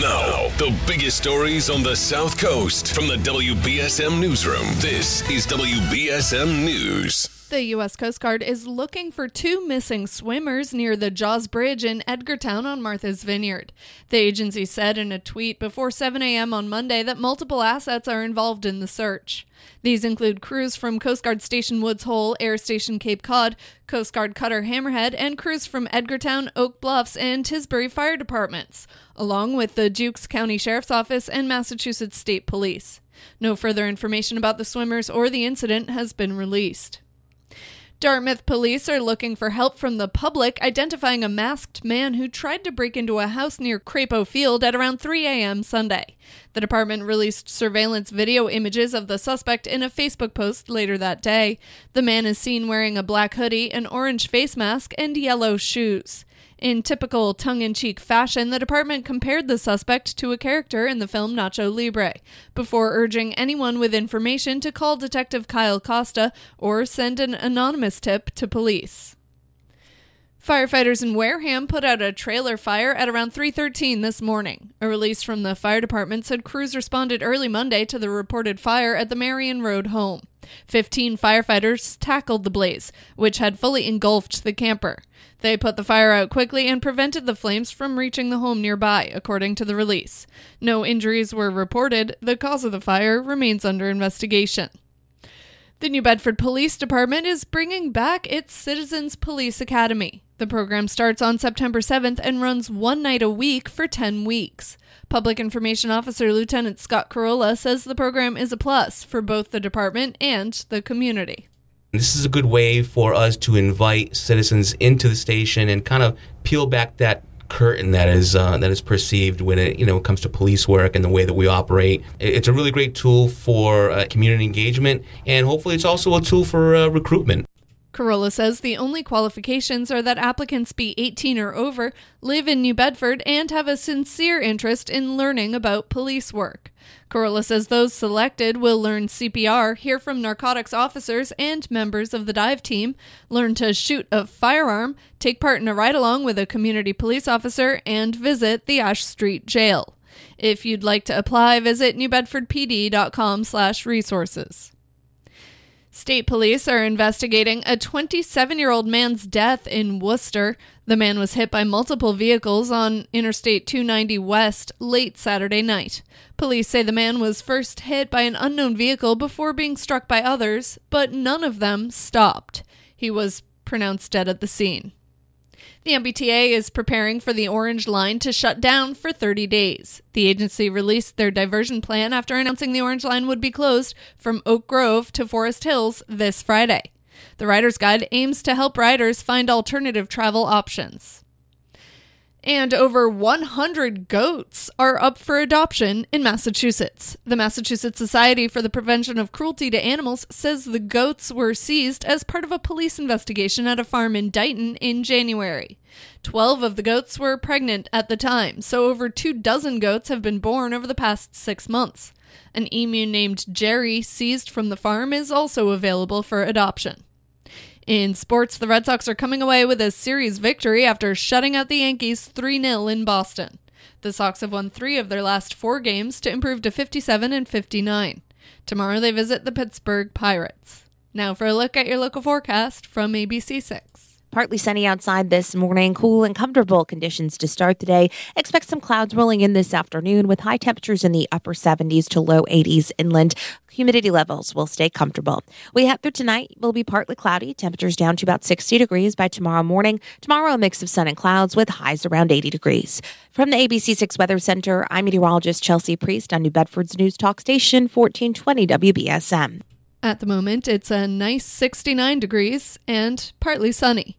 Now, the biggest stories on the South Coast from the WBSM Newsroom. This is WBSM News. The U.S. Coast Guard is looking for two missing swimmers near the Jaws Bridge in Edgartown on Martha's Vineyard. The agency said in a tweet before 7 a.m. on Monday that multiple assets are involved in the search. These include crews from Coast Guard Station Woods Hole, Air Station Cape Cod, Coast Guard Cutter Hammerhead, and crews from Edgartown, Oak Bluffs, and Tisbury Fire Departments, along with the Dukes County Sheriff's Office and Massachusetts State Police. No further information about the swimmers or the incident has been released. Dartmouth police are looking for help from the public identifying a masked man who tried to break into a house near Crapo Field at around 3 a.m. Sunday. The department released surveillance video images of the suspect in a Facebook post later that day. The man is seen wearing a black hoodie, an orange face mask, and yellow shoes. In typical tongue in cheek fashion, the department compared the suspect to a character in the film Nacho Libre, before urging anyone with information to call Detective Kyle Costa or send an anonymous tip to police. Firefighters in Wareham put out a trailer fire at around 3:13 this morning. A release from the fire department said crews responded early Monday to the reported fire at the Marion Road home. 15 firefighters tackled the blaze, which had fully engulfed the camper. They put the fire out quickly and prevented the flames from reaching the home nearby, according to the release. No injuries were reported. The cause of the fire remains under investigation. The New Bedford Police Department is bringing back its Citizens Police Academy. The program starts on September 7th and runs one night a week for 10 weeks. Public Information Officer Lieutenant Scott Carola says the program is a plus for both the department and the community. This is a good way for us to invite citizens into the station and kind of peel back that curtain that is uh, that is perceived when it you know comes to police work and the way that we operate. It's a really great tool for uh, community engagement, and hopefully, it's also a tool for uh, recruitment. Carola says the only qualifications are that applicants be 18 or over, live in New Bedford, and have a sincere interest in learning about police work. Carola says those selected will learn CPR, hear from narcotics officers and members of the dive team, learn to shoot a firearm, take part in a ride along with a community police officer, and visit the Ash Street Jail. If you'd like to apply, visit newbedfordpd.com/resources. State police are investigating a 27 year old man's death in Worcester. The man was hit by multiple vehicles on Interstate 290 West late Saturday night. Police say the man was first hit by an unknown vehicle before being struck by others, but none of them stopped. He was pronounced dead at the scene. The MBTA is preparing for the Orange Line to shut down for 30 days. The agency released their diversion plan after announcing the Orange Line would be closed from Oak Grove to Forest Hills this Friday. The Rider's Guide aims to help riders find alternative travel options and over 100 goats are up for adoption in Massachusetts. The Massachusetts Society for the Prevention of Cruelty to Animals says the goats were seized as part of a police investigation at a farm in Dighton in January. Twelve of the goats were pregnant at the time, so over two dozen goats have been born over the past six months. An emu named Jerry, seized from the farm, is also available for adoption. In sports, the Red Sox are coming away with a series victory after shutting out the Yankees 3 0 in Boston. The Sox have won three of their last four games to improve to 57 and 59. Tomorrow they visit the Pittsburgh Pirates. Now for a look at your local forecast from ABC6. Partly sunny outside this morning, cool and comfortable conditions to start the day. Expect some clouds rolling in this afternoon with high temperatures in the upper 70s to low 80s inland. Humidity levels will stay comfortable. We head through tonight will be partly cloudy, temperatures down to about 60 degrees by tomorrow morning. Tomorrow, a mix of sun and clouds with highs around 80 degrees. From the ABC6 Weather Center, I'm meteorologist Chelsea Priest on New Bedford's News Talk Station 1420 WBSM. At the moment, it's a nice 69 degrees and partly sunny.